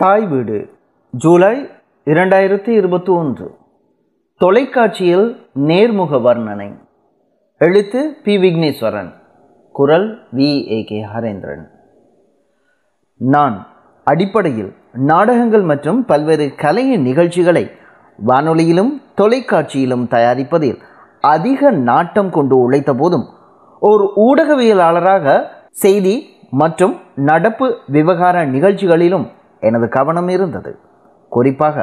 தாய் வீடு ஜூலை இரண்டாயிரத்தி இருபத்தி ஒன்று. தொலைக்காட்சியில் நேர்முக வர்ணனை. எழுத்து பி விக்னேஸ்வரன். குரல் வி ஏ கே ஹரேந்திரன். நான் அடிப்படையில் நாடகங்கள் மற்றும் பல்வேறு கலை நிகழ்ச்சிகளை வானொலியிலும் தொலைக்காட்சியிலும் தயாரிப்பதில் அதிக நாட்டம் கொண்டு உழைத்த போதும் ஒரு ஊடகவியலாளராக செய்தி மற்றும் நடப்பு விவகார நிகழ்ச்சிகளிலும் எனது கவனம் இருந்தது. குறிப்பாக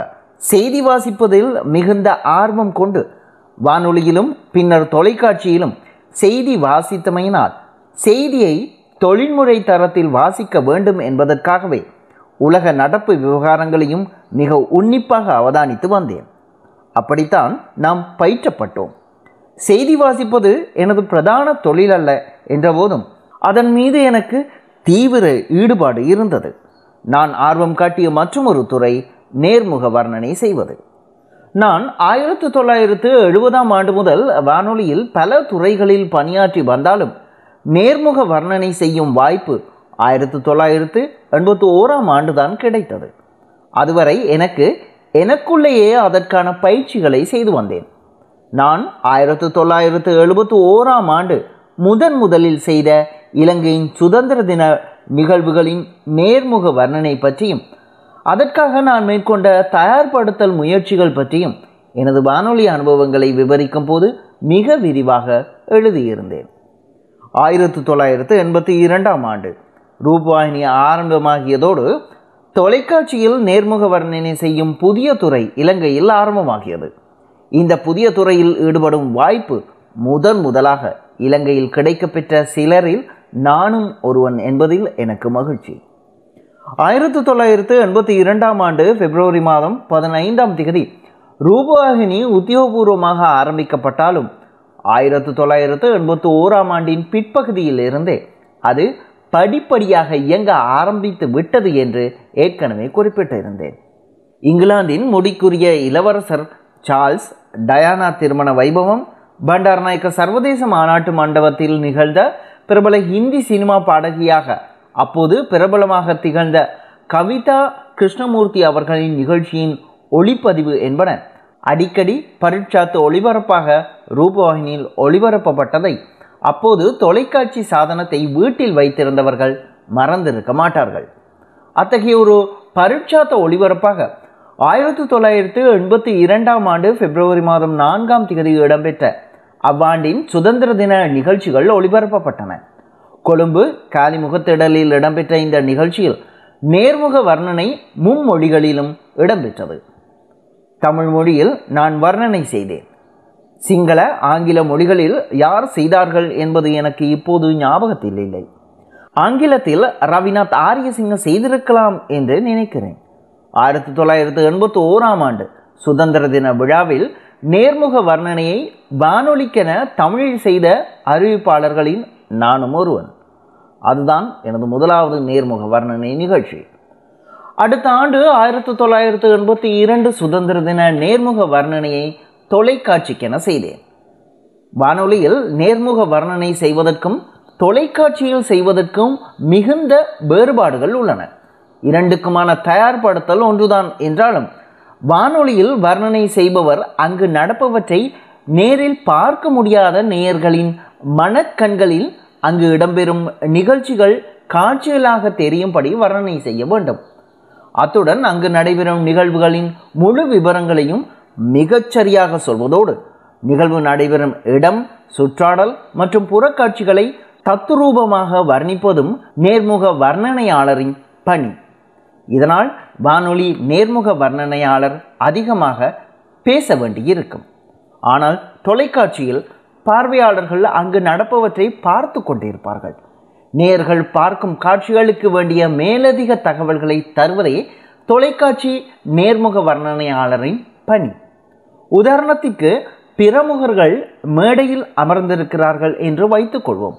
செய்தி வாசிப்பதில் மிகுந்த ஆர்வம் கொண்டு வானொலியிலும் பின்னர் தொலைக்காட்சியிலும் செய்தி வாசித்தமையினால் செய்தியை தொழில்முறை தரத்தில் வாசிக்க வேண்டும் என்பதற்காகவே உலக நடப்பு விவகாரங்களையும் மிக உன்னிப்பாக அவதானித்து வந்தேன். அப்படித்தான் நாம் பயிற்றப்பட்டோம். செய்தி வாசிப்பது எனது பிரதான தொழில் அல்ல என்றபோதும் அதன் மீது எனக்கு தீவிர ஈடுபாடு இருந்தது. நான் ஆர்வம் காட்டிய மற்றொரு துறை நேர்முக வர்ணனை செய்வது. நான் ஆயிரத்து தொள்ளாயிரத்து எழுபதாம் ஆண்டு முதல் வானொலியில் பல துறைகளில் பணியாற்றி வந்தாலும் நேர்முக வர்ணனை செய்யும் வாய்ப்பு ஆயிரத்து தொள்ளாயிரத்து எண்பத்தி ஓராம் ஆண்டுதான் கிடைத்தது. அதுவரை எனக்கு எனக்குள்ளேயே அதற்கான பயிற்சிகளை செய்து வந்தேன். நான் ஆயிரத்து தொள்ளாயிரத்து எழுபத்தி ஓராம் ஆண்டு முதன் முதலில் செய்த இலங்கையின் சுதந்திர தின நிகழ்வுகளின் நேர்முக வர்ணனை பற்றியும் அதற்காக நான் மேற்கொண்ட தயார்படுத்தல் முயற்சிகள் பற்றியும் எனது வானொலி அனுபவங்களை விவரிக்கும் போது மிக விரிவாக எழுதியிருந்தேன். ஆயிரத்து தொள்ளாயிரத்து எண்பத்தி இரண்டாம் ஆண்டு ரூபாயினி ஆரம்பமாகியதோடு தொலைக்காட்சியில் நேர்முக வர்ணனை செய்யும் புதிய துறை இலங்கையில் ஆரம்பமாகியது. இந்த புதிய துறையில் ஈடுபடும் வாய்ப்பு முதன் முதலாக இலங்கையில் கிடைக்கப்பெற்ற சிலரில் நானும் ஒருவன் என்பதில் எனக்கு மகிழ்ச்சி. ஆயிரத்தி தொள்ளாயிரத்து எண்பத்தி இரண்டாம் ஆண்டு பிப்ரவரி மாதம் பதினைந்தாம் திகதி ரூபவாகினி உத்தியோகபூர்வமாக ஆரம்பிக்கப்பட்டாலும் ஆயிரத்து தொள்ளாயிரத்து எண்பத்தி ஓராம் ஆண்டின் பிற்பகுதியில் இருந்தே அது படிப்படியாக இயங்க ஆரம்பித்து விட்டது என்று ஏற்கனவே குறிப்பிட்டிருந்தேன். இங்கிலாந்தின் முடிக்குரிய இளவரசர் சார்ல்ஸ் டயானா திருமண வைபவம் பண்டார்நாயக்க சர்வதேச மாநாட்டு மண்டபத்தில் நிகழ்ந்த பிரபல ஹிந்தி சினிமா பாடகியாக அப்போது பிரபலமாக திகழ்ந்த கவிதா கிருஷ்ணமூர்த்தி அவர்களின் நிகழ்ச்சியின் ஒளிப்பதிவு என்பன அடிக்கடி பரீட்சாத்து ஒளிபரப்பாக ரூபவாகினியில் ஒளிபரப்பப்பட்டதை அப்போது தொலைக்காட்சி சாதனத்தை வீட்டில் வைத்திருந்தவர்கள் மறந்திருக்க மாட்டார்கள். அத்தகைய ஒரு பரீட்சாத்த ஒளிபரப்பாக ஆயிரத்தி தொள்ளாயிரத்து எண்பத்தி இரண்டாம் ஆண்டு பிப்ரவரி மாதம் நான்காம் தேதி இடம்பெற்ற அவ்வாண்டின் சுதந்திர தின நிகழ்ச்சிகள் ஒளிபரப்பப்பட்டன. கொழும்பு காலிமுகத்திடலில் இடம்பெற்ற இந்த நிகழ்ச்சியில் நேர்முக வர்ணனை மும்மொழிகளிலும் இடம்பெற்றது. தமிழ் மொழியில் நான் வர்ணனை செய்தேன். சிங்கள ஆங்கில மொழிகளில் யார் செய்தார்கள் என்பது எனக்கு இப்போது ஞாபகத்தில் இல்லை. ஆங்கிலத்தில் ரவிநாத் ஆரியசிங்க செய்திருக்கலாம் என்று நினைக்கிறேன். ஆயிரத்தி தொள்ளாயிரத்து எண்பத்தி ஓராம் ஆண்டு சுதந்திர தின விழாவில் நேர்முக வர்ணனையை வானொலிக்கென தமிழில் செய்த அறிவிப்பாளர்களின் நானும் ஒருவன். அதுதான் எனது முதலாவது நேர்முக வர்ணனை நிகழ்ச்சி. அடுத்த ஆண்டு ஆயிரத்தி தொள்ளாயிரத்து எண்பத்தி இரண்டு சுதந்திர தின நேர்முக வர்ணனையை தொலைக்காட்சிக்கென செய்தேன். வானொலியில் நேர்முக வர்ணனை செய்வதற்கும் தொலைக்காட்சியில் செய்வதற்கும் மிகுந்த வேறுபாடுகள் உள்ளன. இரண்டுக்குமான தயார்படுத்தல் ஒன்றுதான் என்றாலும் வானொலியில் வர்ணனை செய்பவர் அங்கு நடப்பவற்றை நேரில் பார்க்க முடியாத நேயர்களின் மனக்கண்களில் அங்கு இடம்பெறும் நிகழ்ச்சிகள் காட்சிகளாக தெரியும்படி வர்ணனை செய்ய வேண்டும். அத்துடன் அங்கு நடைபெறும் நிகழ்வுகளின் முழு விவரங்களையும் மிகச்சரியாக சொல்வதோடு நிகழ்வு நடைபெறும் இடம் சுற்றாடல் மற்றும் புறக்காட்சிகளை தத்துரூபமாக வர்ணிப்பதும் நேர்முக வர்ணனையாளரின் பணி. இதனால் வானொலி நேர்முக வர்ணனையாளர் அதிகமாக பேச வேண்டியிருக்கும். ஆனால் தொலைக்காட்சியில் பார்வையாளர்கள் அங்கு நடப்பவற்றை பார்த்து கொண்டிருப்பார்கள். நேர்கள் பார்க்கும் காட்சிகளுக்கு வேண்டிய மேலதிக தகவல்களை தருவதே தொலைக்காட்சி நேர்முக வர்ணனையாளரின் பணி. உதாரணத்திற்கு பிரமுகர்கள் மேடையில் அமர்ந்திருக்கிறார்கள் என்று வைத்துக்கொள்வோம்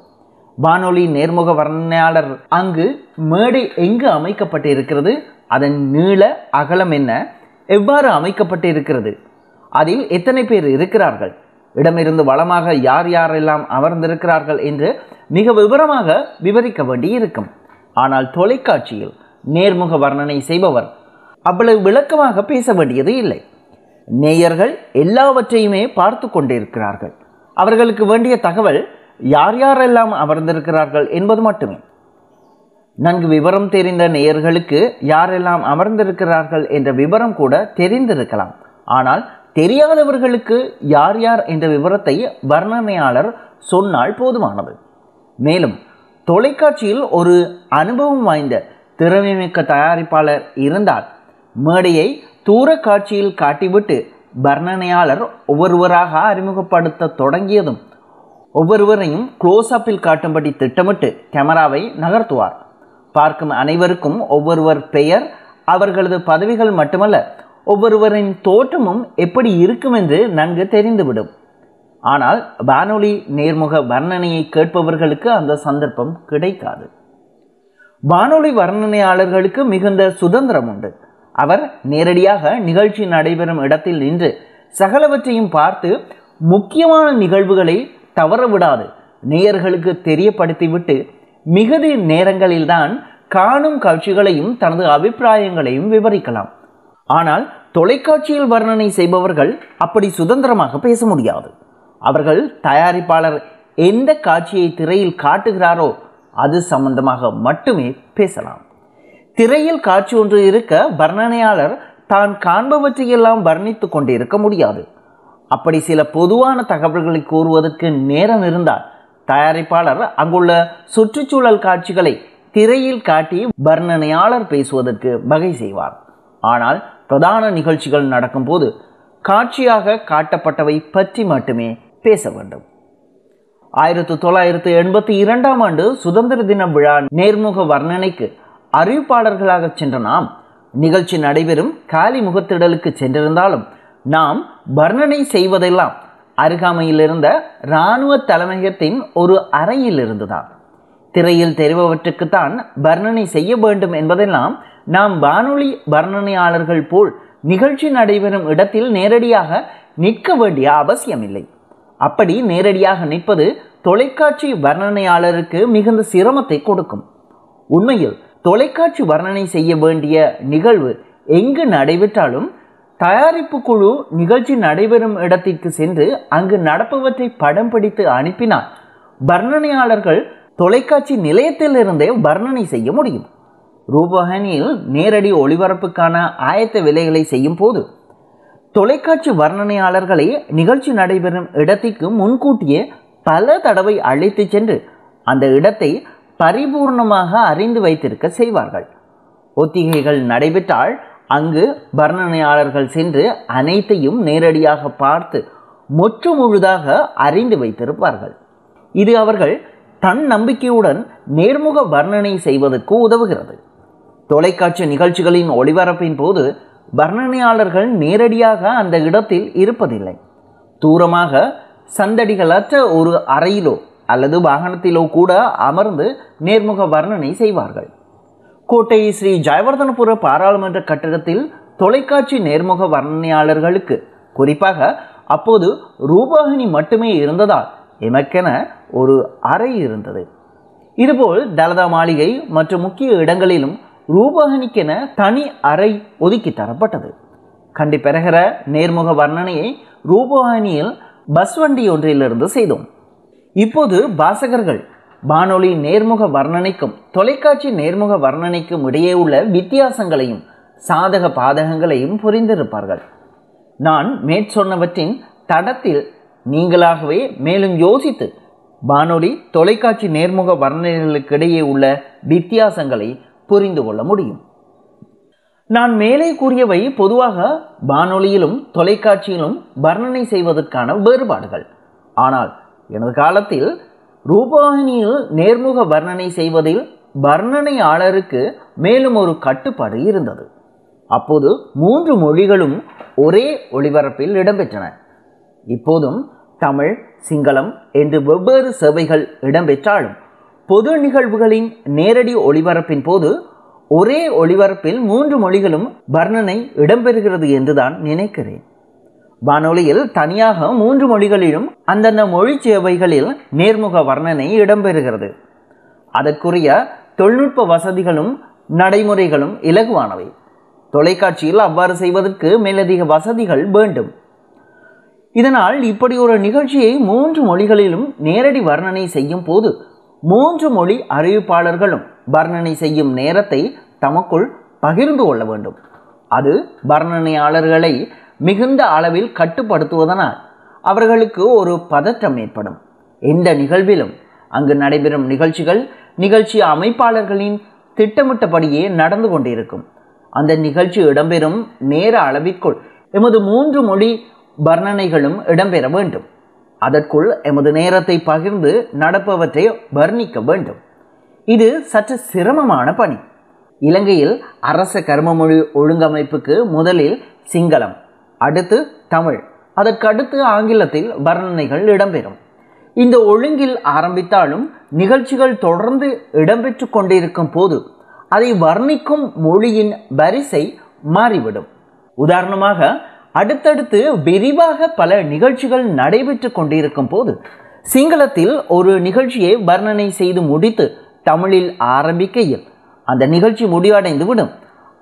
வானொலி நேர்முக வர்ணனையாளர் அங்கு மேடை எங்கு அமைக்கப்பட்டிருக்கிறது? அதன் நீள அகலம் என்ன? எவ்வாறு அமைக்கப்பட்டிருக்கிறது? அதில் எத்தனை பேர் இருக்கிறார்கள்? இடமிருந்து வளமாக யார் யாரெல்லாம் அமர்ந்திருக்கிறார்கள் என்று மிக விவரமாக விவரிக்க வேண்டியிருக்கும். ஆனால் தொலைக்காட்சியில் நேர்முக வர்ணனை செய்பவர் அவ்வளவு விளக்கமாக பேச வேண்டியது இல்லை. நேயர்கள் எல்லாவற்றையுமே பார்த்து கொண்டிருக்கிறார்கள். அவர்களுக்கு வேண்டிய தகவல் யார் யாரெல்லாம் அமர்ந்திருக்கிறார்கள் என்பது மட்டுமே. நன்கு விவரம் தெரிந்த நேயர்களுக்கு யாரெல்லாம் அமர்ந்திருக்கிறார்கள் என்ற விவரம் கூட தெரிந்திருக்கலாம். ஆனால் தெரியாதவர்களுக்கு யார் யார் என்ற விவரத்தை வர்ணனையாளர் சொன்னால் போதுமானது. மேலும் தொலைக்காட்சியில் ஒரு அனுபவம் வாய்ந்த திறமைமிக்க தயாரிப்பாளர் இருந்தால் மேடையை தூர காட்சியில் காட்டிவிட்டு வர்ணனையாளர் ஒவ்வொருவராக அறிமுகப்படுத்த தொடங்கியதும் ஒவ்வொருவரையும் க்ளோஸ் அப்பில் காட்டும்படி திட்டமிட்டு கேமராவை நகர்த்துவார். பார்க்கும் அனைவருக்கும் ஒவ்வொருவர் பெயர் அவர்களது பதவிகள் மட்டுமல்ல ஒவ்வொருவரின் தோற்றமும் எப்படி இருக்கும் என்று நன்கு தெரிந்துவிடும். ஆனால் வானொலி நேர்முக வர்ணனையை கேட்பவர்களுக்கு அந்த சந்தர்ப்பம் கிடைக்காது. வானொலி வர்ணனையாளர்களுக்கு மிகுந்த சுதந்திரம் உண்டு. அவர் நேரடியாக நிகழ்ச்சி நடைபெறும் இடத்தில் நின்று சகலவற்றையும் பார்த்து முக்கியமான நிகழ்வுகளை தவற விடாது நேயர்களுக்கு தெரியப்படுத்திவிட்டு மிகுதி நேரங்களில்தான் காணும் காட்சிகளையும் தனது அபிப்பிராயங்களையும் விவரிக்கலாம். ஆனால் தொலைக்காட்சியில் வர்ணனை செய்பவர்கள் அப்படி சுதந்திரமாக பேச முடியாது. அவர்கள் தயாரிப்பாளர் எந்த காட்சியை திரையில் காட்டுகிறாரோ அது சம்பந்தமாக மட்டுமே பேசலாம். திரையில் காட்சி ஒன்று இருக்க வர்ணனையாளர் தான் காண்பவற்றையெல்லாம் வர்ணித்து கொண்டிருக்க முடியாது. அப்படி சில பொதுவான தகவல்களை கூறுவதற்கு நேரம் இருந்தால் தயாரிப்பாளர் அங்குள்ள சுற்றுச்சூழல் காட்சிகளை திரையில் காட்டி வர்ணனையாளர் பேசுவதற்கு வகை செய்வார். ஆனால் பிரதான நிகழ்ச்சிகள் நடக்கும்போது காட்சியாக காட்டப்பட்டவை பற்றி மட்டுமே பேச வேண்டும். ஆயிரத்தி தொள்ளாயிரத்து எண்பத்தி இரண்டாம் ஆண்டு சுதந்திர தின விழா நேர்முக வர்ணனைக்கு அறிவிப்பாளர்களாக சென்ற நாம் நிகழ்ச்சி நடைபெறும் காலி முகத்திடலுக்கு சென்றிருந்தாலும் நாம் வர்ணனை செய்வதெல்லாம் அருகாமையில் இருந்த இராணுவ தலைமையகத்தின் ஒரு அறையில் இருந்துதான் திரையில் தெரிபவற்றுக்குத்தான் வர்ணனை செய்ய வேண்டும் என்பதெல்லாம் நாம் வானொலி வர்ணனையாளர்கள் போல் நிகழ்ச்சி நடைபெறும் இடத்தில் நேரடியாக நிற்க வேண்டிய அவசியமில்லை. அப்படி நேரடியாக நிற்பது தொலைக்காட்சி வர்ணனையாளருக்கு மிகுந்த சிரமத்தை கொடுக்கும். உண்மையில் தொலைக்காட்சி வர்ணனை செய்ய வேண்டிய நிகழ்வு எங்கு நடைபெற்றாலும் தயாரிப்பு குழு நிகழ்ச்சி நடைபெறும் இடத்திற்கு சென்று அங்கு நடப்பவற்றை படம் பிடித்து அனுப்பினால் வர்ணனையாளர்கள் தொலைக்காட்சி நிலையத்திலிருந்தே வர்ணனை செய்ய முடியும். ரூபகணியில் நேரடி ஒளிபரப்புக்கான ஆயத்த விலைகளை செய்யும் போது தொலைக்காட்சி வர்ணனையாளர்களை நிகழ்ச்சி நடைபெறும் இடத்திற்கு முன்கூட்டியே பல தடவை அழைத்து சென்று அந்த இடத்தை பரிபூர்ணமாக அறிந்து வைத்திருக்க செய்வார்கள். ஒத்திகைகள் நடைபெற்றால் அங்கு வர்ணனையாளர்கள் சென்று அனைத்தையும் நேரடியாக பார்த்து முற்று முழுதாக அறிந்து வைத்திருப்பார்கள். இது அவர்கள் தன் நம்பிக்கையுடன் நேர்முக வர்ணனை செய்வதற்கு உதவுகிறது. தொலைக்காட்சி நிகழ்ச்சிகளின் ஒளிபரப்பின் போது வர்ணனையாளர்கள் நேரடியாக அந்த இடத்தில் இருப்பதில்லை. தூரமாக சந்தடிகளற்ற ஒரு அறையிலோ அல்லது வாகனத்திலோ கூட அமர்ந்து நேர்முக வர்ணனை செய்வார்கள். கோட்டை ஸ்ரீ ஜெயவர்தனபுர பாராளுமன்ற கட்டிடத்தில் தொலைக்காட்சி நேர்முக வர்ணனையாளர்களுக்கு குறிப்பாக அப்போது ரூபாகினி மட்டுமே இருந்ததால் எமக்கென ஒரு அறை இருந்தது. இதுபோல் தலதா மாளிகை மற்றும் முக்கிய இடங்களிலும் ரூபாகினிக்கென தனி அறை ஒதுக்கி தரப்பட்டது. கண்டி பெறுகிற நேர்முக வர்ணனையை ரூபாகினியில் பஸ் வண்டி ஒன்றிலிருந்து செய்தோம். இப்போது வாசகர்கள் வானொலி நேர்முக வர்ணனைக்கும் தொலைக்காட்சி நேர்முக வர்ணனைக்கும் இடையே உள்ள வித்தியாசங்களையும் சாதக பாதகங்களையும் புரிந்திருப்பார்கள். நான் மேற்சொன்னவற்றின் தடத்தில் நீங்களாகவே மேலும் யோசித்து வானொலி தொலைக்காட்சி நேர்முக வர்ணனைகளுக்கிடையே உள்ள வித்தியாசங்களை புரிந்து கொள்ள முடியும். நான் மேலே கூறியவை பொதுவாக வானொலியிலும் தொலைக்காட்சியிலும் வர்ணனை செய்வதற்கான வேறுபாடுகள். ஆனால் எனது காலத்தில் ரூபாயினியில் நேர்முக வர்ணனை செய்வதில் வர்ணனையாளருக்கு மேலும் ஒரு கட்டுப்பாடு இருந்தது. அப்போது மூன்று மொழிகளும் ஒரே ஒளிபரப்பில் இடம்பெற்றன. இப்போதும் தமிழ் சிங்களம் என்று வெவ்வேறு சேவைகள் இடம்பெற்றாலும் பொது நிகழ்வுகளின் நேரடி ஒளிபரப்பின் போது ஒரே ஒளிபரப்பில் மூன்று மொழிகளும் வர்ணனை இடம்பெறுகிறது என்றுதான் நினைக்கிறேன். வானொலியில் தனியாக மூன்று மொழிகளிலும் அந்தந்த மொழி சேவைகளில் நேர்முக வர்ணனை இடம்பெறுகிறது. அதற்குரிய தொழில்நுட்ப வசதிகளும் நடைமுறைகளும் இலகுவானவை. தொலைக்காட்சியில் அவ்வாறு செய்வதற்கு மேலதிக வசதிகள் வேண்டும். இதனால் இப்படி ஒரு நிகழ்ச்சியை மூன்று மொழிகளிலும் நேரடி வர்ணனை செய்யும் போது மூன்று மொழி அறிவிப்பாளர்களும் வர்ணனை செய்யும் நேரத்தை தமக்குள் பகிர்ந்து கொள்ள வேண்டும். அது வர்ணனையாளர்களை மிகுந்த அளவில் கட்டுப்படுத்துவதனால் அவர்களுக்கு ஒரு பதற்றம் ஏற்படும். எந்த நிகழ்விலும் அங்கு நடைபெறும் நிகழ்ச்சிகள் நிகழ்ச்சி அமைப்பாளர்களின் திட்டமிட்டபடியே நடந்து கொண்டிருக்கும். அந்த நிகழ்ச்சி இடம்பெறும் நேர அளவிற்குள் எமது மூன்று மொழி வர்ணனைகளும் இடம்பெற வேண்டும். அதற்குள் எமது நேரத்தை பகிர்ந்து நடப்பவற்றை வர்ணிக்க வேண்டும். இது சற்று சிரமமான பணி. இலங்கையில் அரச கர்மமொழி ஒழுங்கமைப்புக்கு முதலில் சிங்களம் அடுத்து தமிழ். அதற்கடுத்து ஆங்கிலத்தில் வர்ணனைகள் இடம்பெறும். இந்த ஒழுங்கில் ஆரம்பித்தாலும் நிகழ்ச்சிகள் தொடர்ந்து இடம்பெற்று கொண்டிருக்கும் போது அதை வர்ணிக்கும் மொழியின் வரிசை மாறிவிடும். உதாரணமாக அடுத்தடுத்து விரிவாக பல நிகழ்ச்சிகள் நடைபெற்று கொண்டிருக்கும் போது சிங்களத்தில் ஒரு நிகழ்ச்சியை வர்ணனை செய்து முடித்து தமிழில் ஆரம்பிக்கையில் அந்த நிகழ்ச்சி முடிவடைந்து விடும்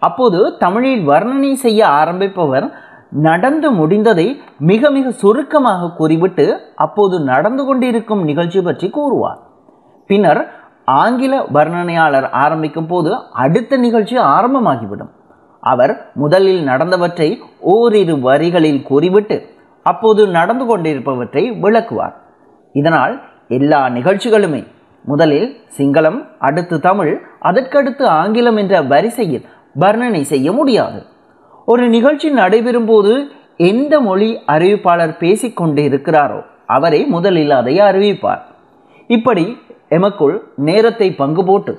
அப்போது தமிழில் வர்ணனை செய்ய ஆரம்பிப்பவர் நடந்து முடிந்ததை மிக மிக சுருக்கமாக கூறிவிட்டு அப்போது நடந்து கொண்டிருக்கும் நிகழ்ச்சி பற்றி கூறுவார். பின்னர் ஆங்கில வர்ணனையாளர் ஆரம்பிக்கும் போது அடுத்த நிகழ்ச்சி ஆரம்பமாகிவிடும். அவர் முதலில் நடந்தவற்றை ஓரிரு வரிகளில் கூறிவிட்டு அப்போது நடந்து கொண்டிருப்பவற்றை விளக்குவார். இதனால் எல்லா நிகழ்ச்சிகளுமே முதலில் சிங்களம் அடுத்து தமிழ் அதற்கடுத்து ஆங்கிலம் என்ற வரிசையில் வர்ணனை செய்ய முடியாது. ஒரு நிகழ்ச்சி நடைபெறும் போது எந்த மொழி அறிவிப்பாளர் பேசிக்கொண்டு இருக்கிறாரோ அவரே முதலில் அதை அறிவிப்பார். இப்படி எமக்குள் நேரத்தை பங்கு போட்டு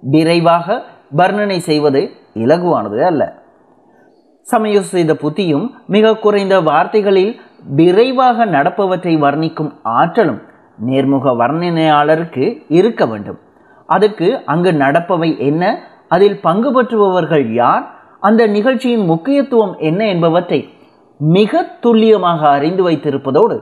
விரைவாக வர்ணனை செய்வது இலகுவானது அல்ல. சமயோசித புத்தியும் மிக குறைந்த வார்த்தைகளில் விரைவாக நடப்பவற்றை வர்ணிக்கும் ஆற்றலும் நேர்முக வர்ணனையாளருக்கு இருக்க வேண்டும். அதற்கு அங்கு நடப்பவை என்ன? அதில் பங்கு பெற்றுபவர்கள் யார்? அந்த நிகழ்ச்சியின் முக்கியத்துவம் என்ன என்பவற்றை மிக துல்லியமாக அறிந்து வைத்திருப்பதோடு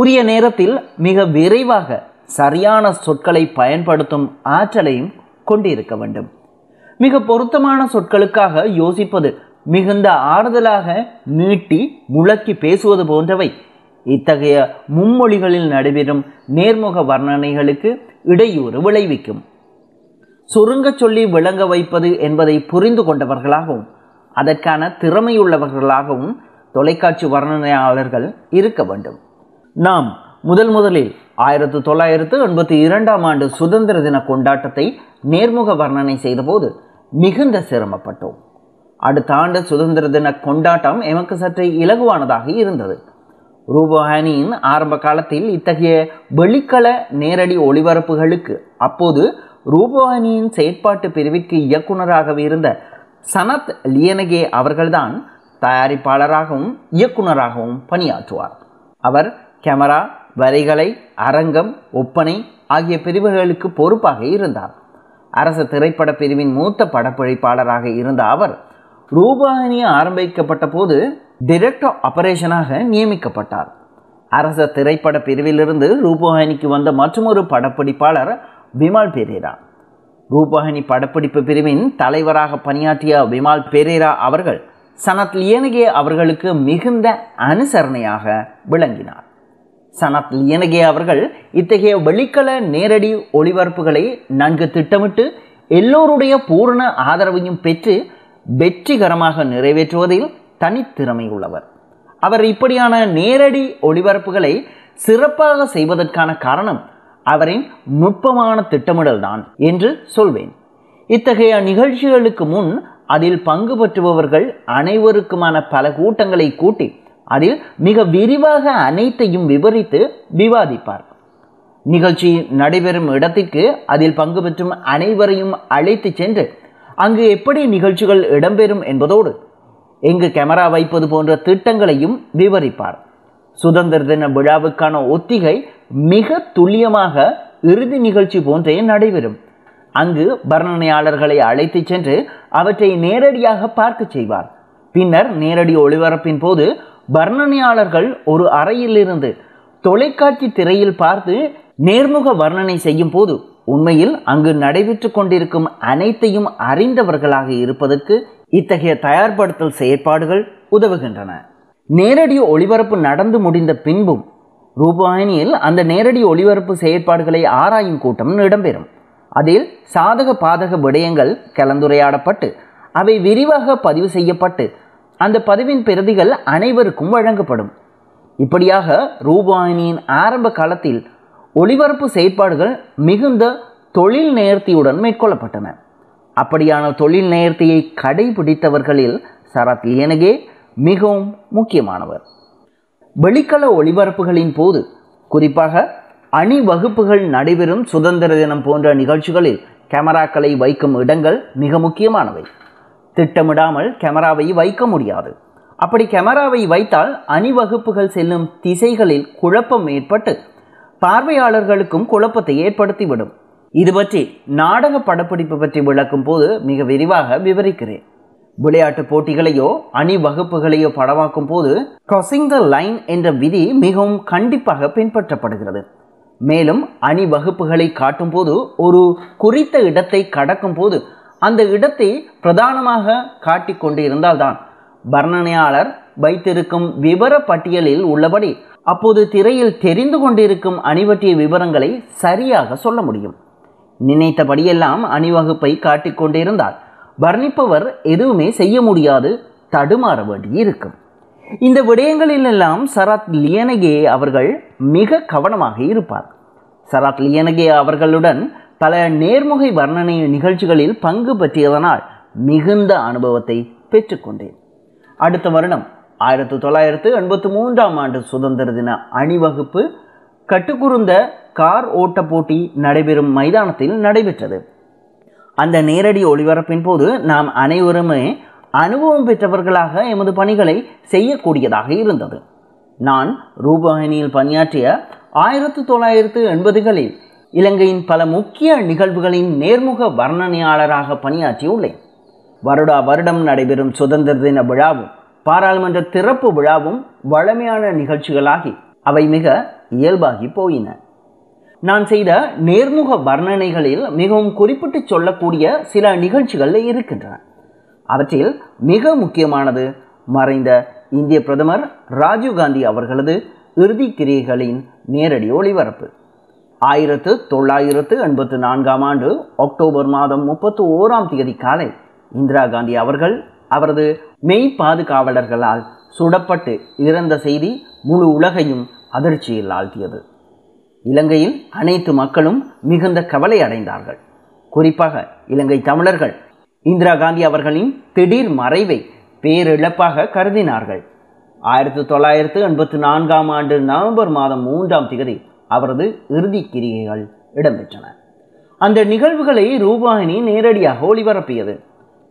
உரிய நேரத்தில் மிக விரைவாக சரியான சொற்களை பயன்படுத்தும் ஆற்றலையும் கொண்டிருக்க வேண்டும். மிக பொருத்தமான சொற்களுக்காக யோசிப்பது மிகுந்த ஆறுதலாக நீட்டி முழக்கி பேசுவது போன்றவை இத்தகைய மும்மொழிகளில் நடைபெறும் நேர்முக வர்ணனைகளுக்கு இடையூறு விளைவிக்கும். சுருங்க சொல்லி விளங்க வைப்பது என்பதை புரிந்து கொண்டவர்களாகவும் அதற்கான திறமையுள்ளவர்களாகவும் தொலைக்காட்சி வர்ணனையாளர்கள் இருக்க வேண்டும். நாம் முதல் முதலில் ஆயிரத்து தொள்ளாயிரத்து எண்பத்தி இரண்டாம் ஆண்டு சுதந்திர தின கொண்டாட்டத்தை நேர்முக வர்ணனை செய்தபோது மிகுந்த சிரமப்பட்டோம். அடுத்த ஆண்டு சுதந்திர தின கொண்டாட்டம் எமக்கு சற்றே இலகுவானதாக இருந்தது. ரூபஹானியின் ஆரம்ப காலத்தில் இத்தகைய வெளிக்கள நேரடி ஒளிபரப்புகளுக்கு அப்போது ரூபஹானியின் செயற்பாட்டு பிரிவிற்கு இயக்குநராக இருந்த சனத் லியனகே அவர்கள்தான் தயாரிப்பாளராகவும் இயக்குநராகவும் பணியாற்றுவார். அவர் கேமரா வரிகளை அரங்கம் ஒப்பனை ஆகிய பிரிவுகளுக்கு பொறுப்பாக இருந்தார். அரசு திரைப்பட பிரிவின் மூத்த படப்பிடிப்பாளராக இருந்த அவர் ரூபாயினி ஆரம்பிக்கப்பட்ட போது டிரெக்டர் ஆபரேஷனாக நியமிக்கப்பட்டார். அரச திரைப்பட பிரிவிலிருந்து ரூபோஹானிக்கு வந்த மற்றொரு படப்பிடிப்பாளர் விமல் பெரேரா. ரூபகணி படப்பிடிப்பு பிரிவின் தலைவராக பணியாற்றிய விமால் பெரேரா அவர்கள் சனத் லியனகே அவர்களுக்கு மிகுந்த அனுசரணையாக விளங்கினார். சனத் லியனகே அவர்கள் இத்தகைய வெளிக்கல நேரடி ஒளிபரப்புகளை நன்கு திட்டமிட்டு எல்லோருடைய பூரண ஆதரவையும் பெற்று வெற்றிகரமாக நிறைவேற்றுவதில் தனித்திறமை உள்ளவர். அவர் இப்படியான நேரடி ஒளிபரப்புகளை சிறப்பாக செய்வதற்கான காரணம் அவரின் நுட்பமான திட்டமிடல் தான் என்று சொல்வேன். இத்தகைய நிகழ்ச்சிகளுக்கு முன் அதில் பங்கு பெற்றுபவர்கள் அனைவருக்குமான பல கூட்டங்களை கூட்டி அதில் மிக விரிவாக அனைத்தையும் விவரித்து விவாதிப்பார். நிகழ்ச்சி நடைபெறும் இடத்திற்கு அதில் பங்கு பெற்றும் அனைவரையும் அழைத்து சென்று அங்கு எப்படி நிகழ்ச்சிகள் இடம்பெறும் என்பதோடு எங்கு கேமரா வைப்பது போன்ற திட்டங்களையும் விவரிப்பார். சுதந்திர தின விழாவுக்கான ஒத்திகை மிக துல்லியமாக இறுதி நிகழ்ச்சி போன்றே நடைபெறும். அங்கு வர்ணனையாளர்களை அழைத்து சென்று அவற்றை நேரடியாக பார்க்க செய்வார். பின்னர் நேரடி ஒளிபரப்பின் போது வர்ணனையாளர்கள் ஒரு அறையிலிருந்து தொலைக்காட்சி திரையில் பார்த்து நேர்முக வர்ணனை செய்யும் போது உண்மையில் அங்கு நடைபெற்று கொண்டிருக்கும் அனைத்தையும் அறிந்தவர்களாக இருப்பதற்கு இத்தகைய தயார்படுத்தல் செயற்பாடுகள் உதவுகின்றன. நேரடி ஒளிபரப்பு நடந்து முடிந்த பின்பும் ரூபாயினியில் அந்த நேரடி ஒளிபரப்பு செயற்பாடுகளை ஆராயும் கூட்டம் இடம்பெறும். அதில் சாதக பாதக விடயங்கள் கலந்துரையாடப்பட்டு அவை விரிவாக பதிவு செய்யப்பட்டு அந்த பதிவின் பிரதிகள் அனைவருக்கும் வழங்கப்படும். இப்படியாக ரூபாயினியின் ஆரம்ப காலத்தில் ஒளிபரப்பு செயற்பாடுகள் மிகுந்த தொழில் நேர்த்தியுடன் மேற்கொள்ளப்பட்டன. அப்படியான தொழில் நேர்த்தியை கடைபிடித்தவர்களில் சரத் லியனகே மிகவும் முக்கியமானவர். வெளிக்கள ஒளிபரப்புகளின் போது குறிப்பாக அணி வகுப்புகள் நடைபெறும் சுதந்திர தினம் போன்ற நிகழ்ச்சிகளில் கேமராக்களை வைக்கும் இடங்கள் மிக முக்கியமானவை. திட்டமிடாமல் கேமராவை வைக்க முடியாது. அப்படி கேமராவை வைத்தால் அணிவகுப்புகள் செல்லும் திசைகளில் குழப்பம் ஏற்பட்டு பார்வையாளர்களுக்கும் குழப்பத்தை ஏற்படுத்திவிடும். இது பற்றி நாடக படப்பிடிப்பு பற்றி விளக்கும் போது மிக விரிவாக விவரிக்கிறேன். விளையாட்டு போட்டிகளையோ அணிவகுப்புகளையோ படமாக்கும் போது கிராசிங் த லைன் என்ற விதி மிகவும் கண்டிப்பாக பின்பற்றப்படுகிறது. மேலும் அணிவகுப்புகளை காட்டும் போது ஒரு குறித்த இடத்தை கடக்கும் போது அந்த இடத்தை பிரதானமாக காட்டிக் கொண்டிருந்தால்தான் வர்ணனையாளர் வைத்திருக்கும் விவர பட்டியலில் உள்ளபடி அப்போது திரையில் தெரிந்து கொண்டிருக்கும் அணிவற்றிய விவரங்களை சரியாக சொல்ல முடியும். நினைத்தபடியெல்லாம் அணிவகுப்பை காட்டிக் கொண்டிருந்தால் வர்ணிப்பவர் எதுவுமே செய்ய முடியாது தடுமாற வேண்டி இருக்கும் இந்த விடயங்களிலெல்லாம் சராத் லியனகே அவர்கள் மிக கவனமாக இருப்பார். சராத் லியனகே அவர்களுடன் பல நேர்முகை வர்ணனை நிகழ்ச்சிகளில் பங்கு பற்றியதனால் மிகுந்த அனுபவத்தை பெற்றுக்கொண்டேன் அடுத்த வருடம் ஆயிரத்தி தொள்ளாயிரத்து எண்பத்தி மூன்றாம் ஆண்டு சுதந்திர தின அணிவகுப்பு கட்டுக்குறுந்த கார் ஓட்ட போட்டி நடைபெறும் மைதானத்தில் நடைபெற்றது. அந்த நேரடி ஒளிபரப்பின் போது நாம் அனைவருமே அனுபவம் பெற்றவர்களாக எமது பணிகளை செய்யக்கூடியதாக இருந்தது. நான் ரூபாயினியில் பணியாற்றிய ஆயிரத்து தொள்ளாயிரத்து எண்பதுகளில் இலங்கையின் பல முக்கிய நிகழ்வுகளின் நேர்முக வர்ணனையாளராக பணியாற்றியுள்ளேன். வருடா வருடம் நடைபெறும் சுதந்திர தின விழாவும் பாராளுமன்ற திறப்பு விழாவும் வழமையான நிகழ்ச்சிகளாகி அவை மிக இயல்பாகி போயின. நான் செய்த நேர்முக வர்ணனைகளில் மிகவும் குறிப்பிட்டு சொல்லக்கூடிய சில நிகழ்ச்சிகள் இருக்கின்றன. அவற்றில் மிக முக்கியமானது மறைந்த இந்திய பிரதமர் ராஜீவ்காந்தி அவர்களது இறுதி கிரியைகளின் நேரடி ஒளிபரப்பு. ஆயிரத்து தொள்ளாயிரத்து எண்பத்து நான்காம் ஆண்டு அக்டோபர் மாதம் முப்பத்து ஓராம் தேதி காலை இந்திரா காந்தி அவர்கள் அவரது மெய் பாதுகாவலர்களால் சுடப்பட்டு இறந்த செய்தி முழு உலகையும் அதிர்ச்சியில் ஆழ்த்தியது. இலங்கையில் அனைத்து மக்களும் மிகுந்த கவலை அடைந்தார்கள். குறிப்பாக இலங்கை தமிழர்கள் இந்திரா காந்தி அவர்களின் திடீர் மறைவை பேரிழப்பாக கருதினார்கள். ஆயிரத்தி தொள்ளாயிரத்து எண்பத்தி நான்காம் ஆண்டு நவம்பர் மாதம் மூன்றாம் திகதி அவரது இறுதி கிரியைகள் இடம்பெற்றன. அந்த நிகழ்வுகளை ரூபாயினி நேரடியாக ஒளிபரப்பியது.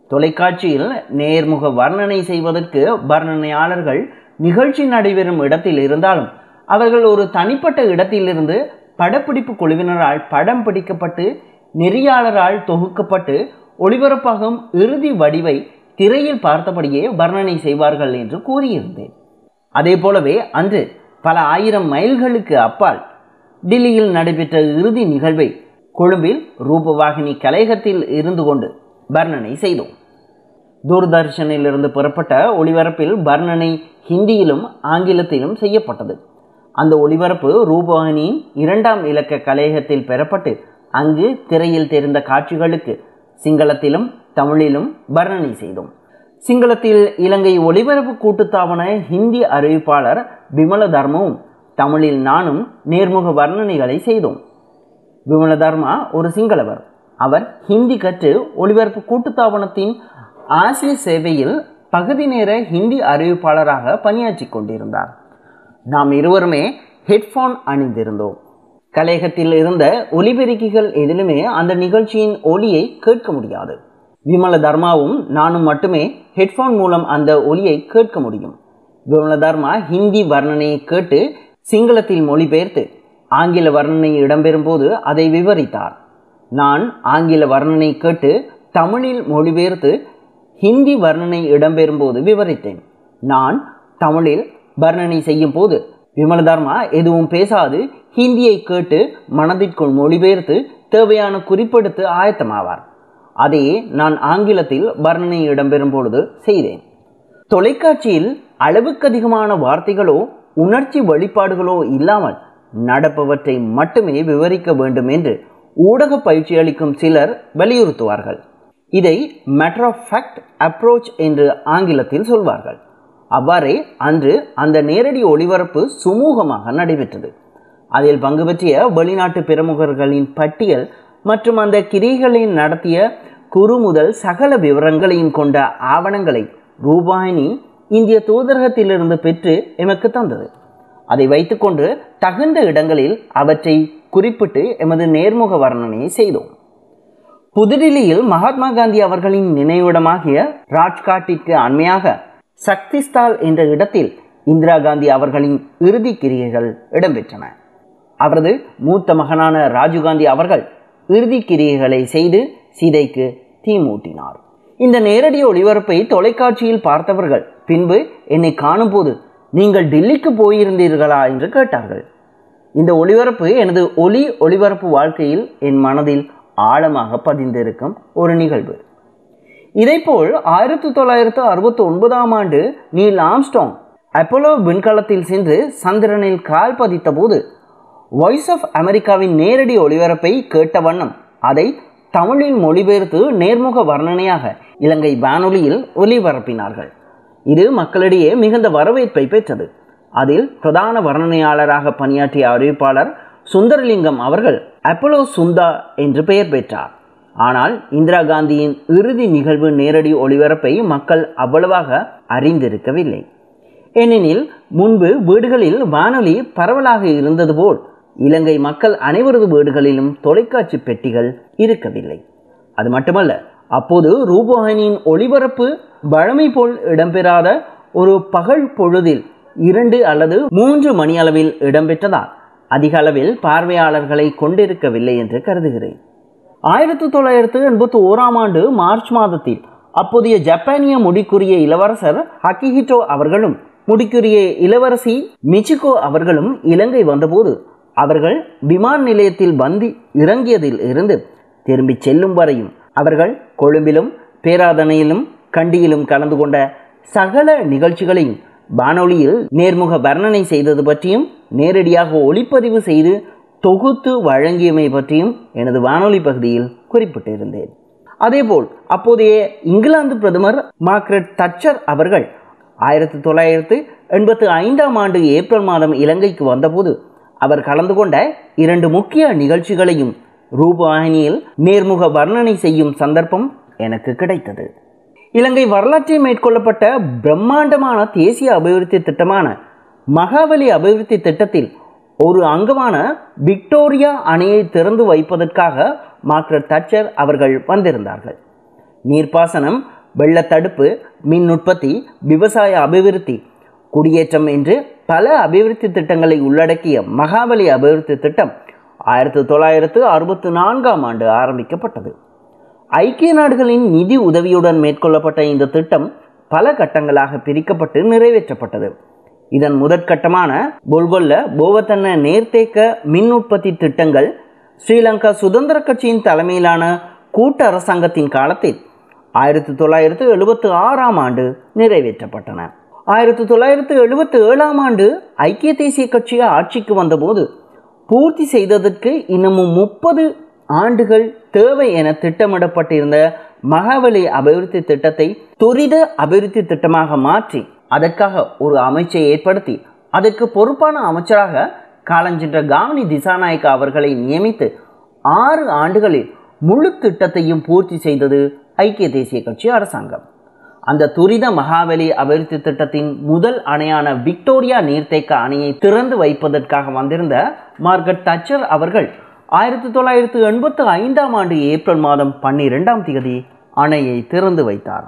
தொலைக்காட்சியில் நேர்முக வர்ணனை செய்வதற்கு வர்ணனையாளர்கள் நிகழ்ச்சி நடைபெறும் இடத்தில் இருந்தாலும் அவர்கள் ஒரு தனிப்பட்ட இடத்திலிருந்து படப்பிடிப்பு குழுவினரால் படம் பிடிக்கப்பட்டு நெறியாளரால் தொகுக்கப்பட்டு ஒளிபரப்பாகும் இறுதி வடிவை திரையில் பார்த்தபடியே வர்ணனை செய்வார்கள் என்று கூறியிருந்தேன். அதே போலவே அன்று பல ஆயிரம் மைல்களுக்கு அப்பால் டில்லியில் நடைபெற்ற இறுதி நிகழ்வை கொழும்பில் ரூபவாகினி கலையகத்தில் இருந்து கொண்டு வர்ணனை செய்தோம். தூர்தர்ஷனிலிருந்து புறப்பட்ட ஒளிபரப்பில் வர்ணனை ஹிந்தியிலும் ஆங்கிலத்திலும் செய்யப்பட்டது. அந்த ஒளிபரப்பு ரூபவாகினியின் இரண்டாம் இலக்க கலையகத்தில் பெறப்பட்டு அங்கு திரையில் தெரிந்த காட்சிகளுக்கு சிங்களத்திலும் தமிழிலும் வர்ணனை செய்தோம். சிங்களத்தில் இலங்கை ஒளிபரப்பு கூட்டுத்தாபன ஹிந்தி அறிவிப்பாளர் விமல தர்மவும் தமிழில் நானும் நேர்முக வர்ணனைகளை செய்தோம். விமல தர்மா ஒரு சிங்களவர். அவர் ஹிந்தி கற்று ஒளிபரப்பு கூட்டுத்தாபனத்தின் ஆசிரியர் சேவையில் பகுதி நேர ஹிந்தி அறிவிப்பாளராக பணியாற்றி கொண்டிருந்தார். நாம் இருவருமே ஹெட்ஃபோன் அணிந்திருந்தோம். கலையகத்தில் இருந்த ஒலிபெருக்கிகள் எதிலுமே அந்த நிகழ்ச்சியின் ஒலியை கேட்க முடியாது. விமல தர்மாவும் நானும் மட்டுமே ஹெட்ஃபோன் மூலம் அந்த ஒலியை கேட்க முடியும். விமல தர்மா ஹிந்தி வர்ணனையை கேட்டு சிங்களத்தில் மொழிபெயர்த்து ஆங்கில வர்ணனை இடம்பெறும் போது அதை விவரித்தார். நான் ஆங்கில வர்ணனை கேட்டு தமிழில் மொழிபெயர்த்து ஹிந்தி வர்ணனை இடம்பெறும்போது விவரித்தேன். நான் தமிழில் வர்ணனை செய்யும் போது விமலதர்மா எதுவும் பேசாது ஹிந்தியை கேட்டு மனதிற்குள் மொழிபெயர்த்து தேவையான குறிப்பெடுத்து ஆயத்தமாவார். அதையே நான் ஆங்கிலத்தில் வர்ணனை இடம்பெறும் பொழுது செய்தேன். தொலைக்காட்சியில் அளவுக்கு அதிகமான வார்த்தைகளோ உணர்ச்சி வழிபாடுகளோ இல்லாமல் நடப்பவற்றை மட்டுமே விவரிக்க வேண்டும் என்று ஊடக பயிற்சி அளிக்கும் சிலர் வலியுறுத்துவார்கள். இதை மேட்டர் ஆஃப் ஃபேக்ட் அப்ரோச் என்று ஆங்கிலத்தில் சொல்வார்கள். அவ்வாறே அன்று அந்த நேரடி ஒளிபரப்பு சுமூகமாக நடைபெற்றது. அதில் பங்கு பற்றிய வெளிநாட்டு பிரமுகர்களின் பட்டியல் மற்றும் அந்த கிரிகளில் நடத்திய குறு முதல் சகல விவரங்களையும் கொண்ட ஆவணங்களை ரூபாயினி இந்திய தூதரகத்திலிருந்து பெற்று எமக்கு தந்தது. அதை வைத்துக்கொண்டு தகுந்த இடங்களில் அவற்றை குறிப்பிட்டு எமது நேர்முக வர்ணனையை செய்தோம். புதுடில்லியில் மகாத்மா காந்தி அவர்களின் நினைவிடமாகிய ராஜ்காட்டிற்கு அண்மையாக சக்திஸ்தால் என்ற இடத்தில் இந்திரா காந்தி அவர்களின் இறுதி கிரியைகள் இடம்பெற்றன. அவரது மூத்த மகனான ராஜீவ்காந்தி அவர்கள் இறுதி கிரியைகளை செய்து சீதைக்கு தீ மூட்டினார் இந்த நேரடி ஒளிபரப்பை தொலைக்காட்சியில் பார்த்தவர்கள் பின்பு என்னை காணும்போது நீங்கள் டெல்லிக்கு போயிருந்தீர்களா? என்று கேட்டார்கள். இந்த ஒளிபரப்பு எனது ஒளி ஒளிபரப்பு வாழ்க்கையில் என் மனதில் ஆழமாக பதிந்திருக்கும் ஒரு நிகழ்வு. இதைப்போல் ஆயிரத்தி தொள்ளாயிரத்து அறுபத்தி ஒன்பதாம் ஆண்டு நீல் ஆம்ஸ்டாங் அப்போலோ விண்கலத்தில் சென்று சந்திரனில் கால் பதித்த போது வாய்ஸ் ஆஃப் அமெரிக்காவின் நேரடி ஒளிபரப்பை கேட்ட வண்ணம் அதை தமிழில் மொழிபெயர்த்து நேர்முக வர்ணனையாக இலங்கை வானொலியில் ஒலிபரப்பினார்கள் இது மக்களிடையே மிகுந்த வரவேற்பை பெற்றது. அதில் பிரதான வர்ணனையாளராக பணியாற்றிய அறிவிப்பாளர் சுந்தரலிங்கம் அவர்கள் அப்போலோ சுந்தா என்று பெயர் பெற்றார். ஆனால் இந்திரா காந்தியின் இறுதி நிகழ்வு நேரடி ஒளிபரப்பை மக்கள் அவ்வளவாக அறிந்திருக்கவில்லை. ஏனெனில் முன்பு வீடுகளில் வானொலி பரவலாக இருந்தது போல் இலங்கை மக்கள் அனைவரது வீடுகளிலும் தொலைக்காட்சி பெட்டிகள் இருக்கவில்லை. அது மட்டுமல்ல அப்போது ரூபோகனின் ஒளிபரப்பு வழமை போல் இடம்பெறாத ஒரு பகல் பொழுதில் இரண்டு அல்லது மூன்று மணி அளவில் இடம்பெற்றதால் அதிக அளவில் பார்வையாளர்களை கொண்டிருக்கவில்லை என்று கருதுகிறேன். ஆயிரத்தி தொள்ளாயிரத்து எண்பத்தி ஓராம் ஆண்டு மார்ச் மாதத்தில் அப்போதைய ஜப்பானிய முடிக்குரிய இளவரசர் ஹக்கிஹிட்டோ அவர்களும் முடிக்குரிய இளவரசி மிச்சிகோ அவர்களும் இலங்கை வந்தபோது அவர்கள் விமான நிலையத்தில் வந்து இறங்கியதில் இருந்து திரும்பிச் செல்லும் வரையும் அவர்கள் கொழும்பிலும் பேராதனையிலும் கண்டியிலும் கலந்து கொண்ட சகல நிகழ்ச்சிகளையும் வானொலியில் நேர்முக வர்ணனை செய்தது பற்றியும் நேரடியாக ஒளிப்பதிவு செய்து தொகுத்து வழங்கியமை பற்றியும் எனது வானொலி பகுதியில் குறிப்பிட்டிருந்தேன். அதேபோல் அப்போதைய இங்கிலாந்து பிரதமர் மார்க்ரெட் தச்சர் அவர்கள் ஆயிரத்தி தொள்ளாயிரத்து எண்பத்து ஐந்தாம் ஆண்டு ஏப்ரல் மாதம் இலங்கைக்கு வந்தபோது அவர் கலந்து கொண்ட இரண்டு முக்கிய நிகழ்ச்சிகளையும் ரூபாயினியில் நேர்முக வர்ணனை செய்யும் சந்தர்ப்பம் எனக்கு கிடைத்தது. இலங்கை வரலாற்றில் மேற்கொள்ளப்பட்ட பிரம்மாண்டமான தேசிய அபிவிருத்தி திட்டமான மகாபலி அபிவிருத்தி திட்டத்தில் ஒரு அங்கமான விக்டோரியா அணையை திறந்து வைப்பதற்காக மார்க்ரெட் தச்சர் அவர்கள் வந்திருந்தார்கள். நீர்ப்பாசனம் வெள்ளத்தடுப்பு மின் உற்பத்தி விவசாய அபிவிருத்தி குடியேற்றம் என்று பல அபிவிருத்தி திட்டங்களை உள்ளடக்கிய மகாபலி அபிவிருத்தி திட்டம் ஆயிரத்தி தொள்ளாயிரத்து அறுபத்தி நான்காம் ஆண்டு ஆரம்பிக்கப்பட்டது. ஐக்கிய நாடுகளின் நிதி உதவியுடன் மேற்கொள்ளப்பட்ட இந்த திட்டம் பல கட்டங்களாக பிரிக்கப்பட்டு நிறைவேற்றப்பட்டது. இதன் முதற்கட்டமான பொல்கொல்ல போவத்தன்ன நேர்த்தேக்க மின் உற்பத்தி திட்டங்கள் ஸ்ரீலங்கா சுதந்திர கட்சியின் தலைமையிலான கூட்டு அரசாங்கத்தின் காலத்தில் ஆயிரத்தி தொள்ளாயிரத்து எழுபத்து ஆறாம் ஆண்டு நிறைவேற்றப்பட்டன. ஆயிரத்தி தொள்ளாயிரத்து எழுபத்து ஏழாம் ஆண்டு ஐக்கிய தேசிய கட்சி ஆட்சிக்கு வந்தபோது பூர்த்தி செய்ததற்கு இன்னமும் முப்பது ஆண்டுகள் தேவை என திட்டமிடப்பட்டிருந்த மகாபலி அபிவிருத்தி திட்டத்தை துரித அபிவிருத்தி திட்டமாக மாற்றி அதற்காக ஒரு அமைச்சை ஏற்படுத்தி அதற்கு பொறுப்பான அமைச்சராக காலஞ்சென்ற காமினி திசாநாயக்கா அவர்களை நியமித்து ஆறு ஆண்டுகளில் முழு திட்டத்தையும் பூர்த்தி செய்தது ஐக்கிய தேசிய கட்சி அரசாங்கம். அந்த துரித மகாபலி அபிவிருத்தி திட்டத்தின் முதல் அணையான விக்டோரியா நீர்த்தேக்க அணையை திறந்து வைப்பதற்காக வந்திருந்த மார்கட் தச்சர் அவர்கள் ஆயிரத்தி தொள்ளாயிரத்து எண்பத்து ஐந்தாம் ஆண்டு ஏப்ரல் மாதம் பன்னிரெண்டாம் தேதி அணையை திறந்து வைத்தார்.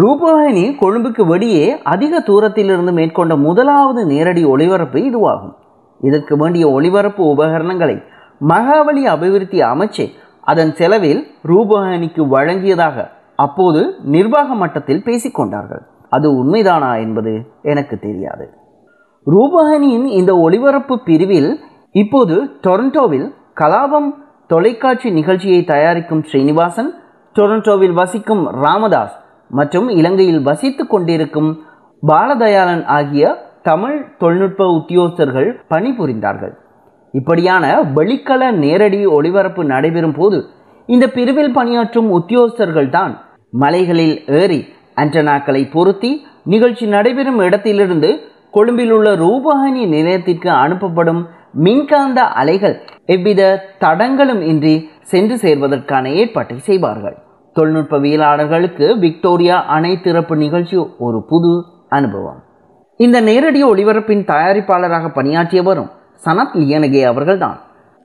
ரூபவாகினி கொழும்புக்கு வெளியே அதிக தூரத்திலிருந்து மேற்கொண்ட முதலாவது நேரடி ஒளிபரப்பு இதுவாகும். இதற்கு வேண்டிய ஒளிபரப்பு உபகரணங்களை மகாபலி அபிவிருத்தி அமைச்சு அதன் செலவில் ரூபவாகினிக்கு வழங்கியதாக அப்போது நிர்வாக மட்டத்தில் பேசிக்கொண்டார்கள் அது உண்மைதானா என்பது எனக்கு தெரியாது. ரூபாயினியின் இந்த ஒளிபரப்பு பிரிவில் இப்போது டொரண்டோவில் கலாபம் தொலைக்காட்சி நிகழ்ச்சியை தயாரிக்கும் ஸ்ரீனிவாசன் டொரண்டோவில் வசிக்கும் ராமதாஸ் மற்றும் இலங்கையில் வசித்து கொண்டிருக்கும் பாலதயாளன் ஆகிய தமிழ் தொழில்நுட்ப உத்தியோகஸ்தர்கள் பணிபுரிந்தார்கள். இப்படியான வெளிக்கல நேரடி ஒளிபரப்பு நடைபெறும் போது இந்த பிரிவில் பணியாற்றும் உத்தியோகஸ்தர்கள் தான் மலைகளில் ஏறி ஆண்டனாக்களை பொருத்தி நிகழ்ச்சி நடைபெறும் இடத்திலிருந்து கொழும்பில் உள்ள ரூபகாணி நிலையத்திற்கு அனுப்பப்படும் மின்காந்த அலைகள் எவ்வித தடங்களும் இன்றி சென்று சேர்வதற்கான ஏற்பாட்டை செய்வார்கள். தொழில்நுட்பவியலாளர்களுக்கு விக்டோரியா அணை திறப்பு நிகழ்ச்சி ஒரு புது அனுபவம். இந்த நேரடி ஒளிபரப்பின் தயாரிப்பாளராக பணியாற்றியவரும் சனத் லியனகே அவர்கள்தான்.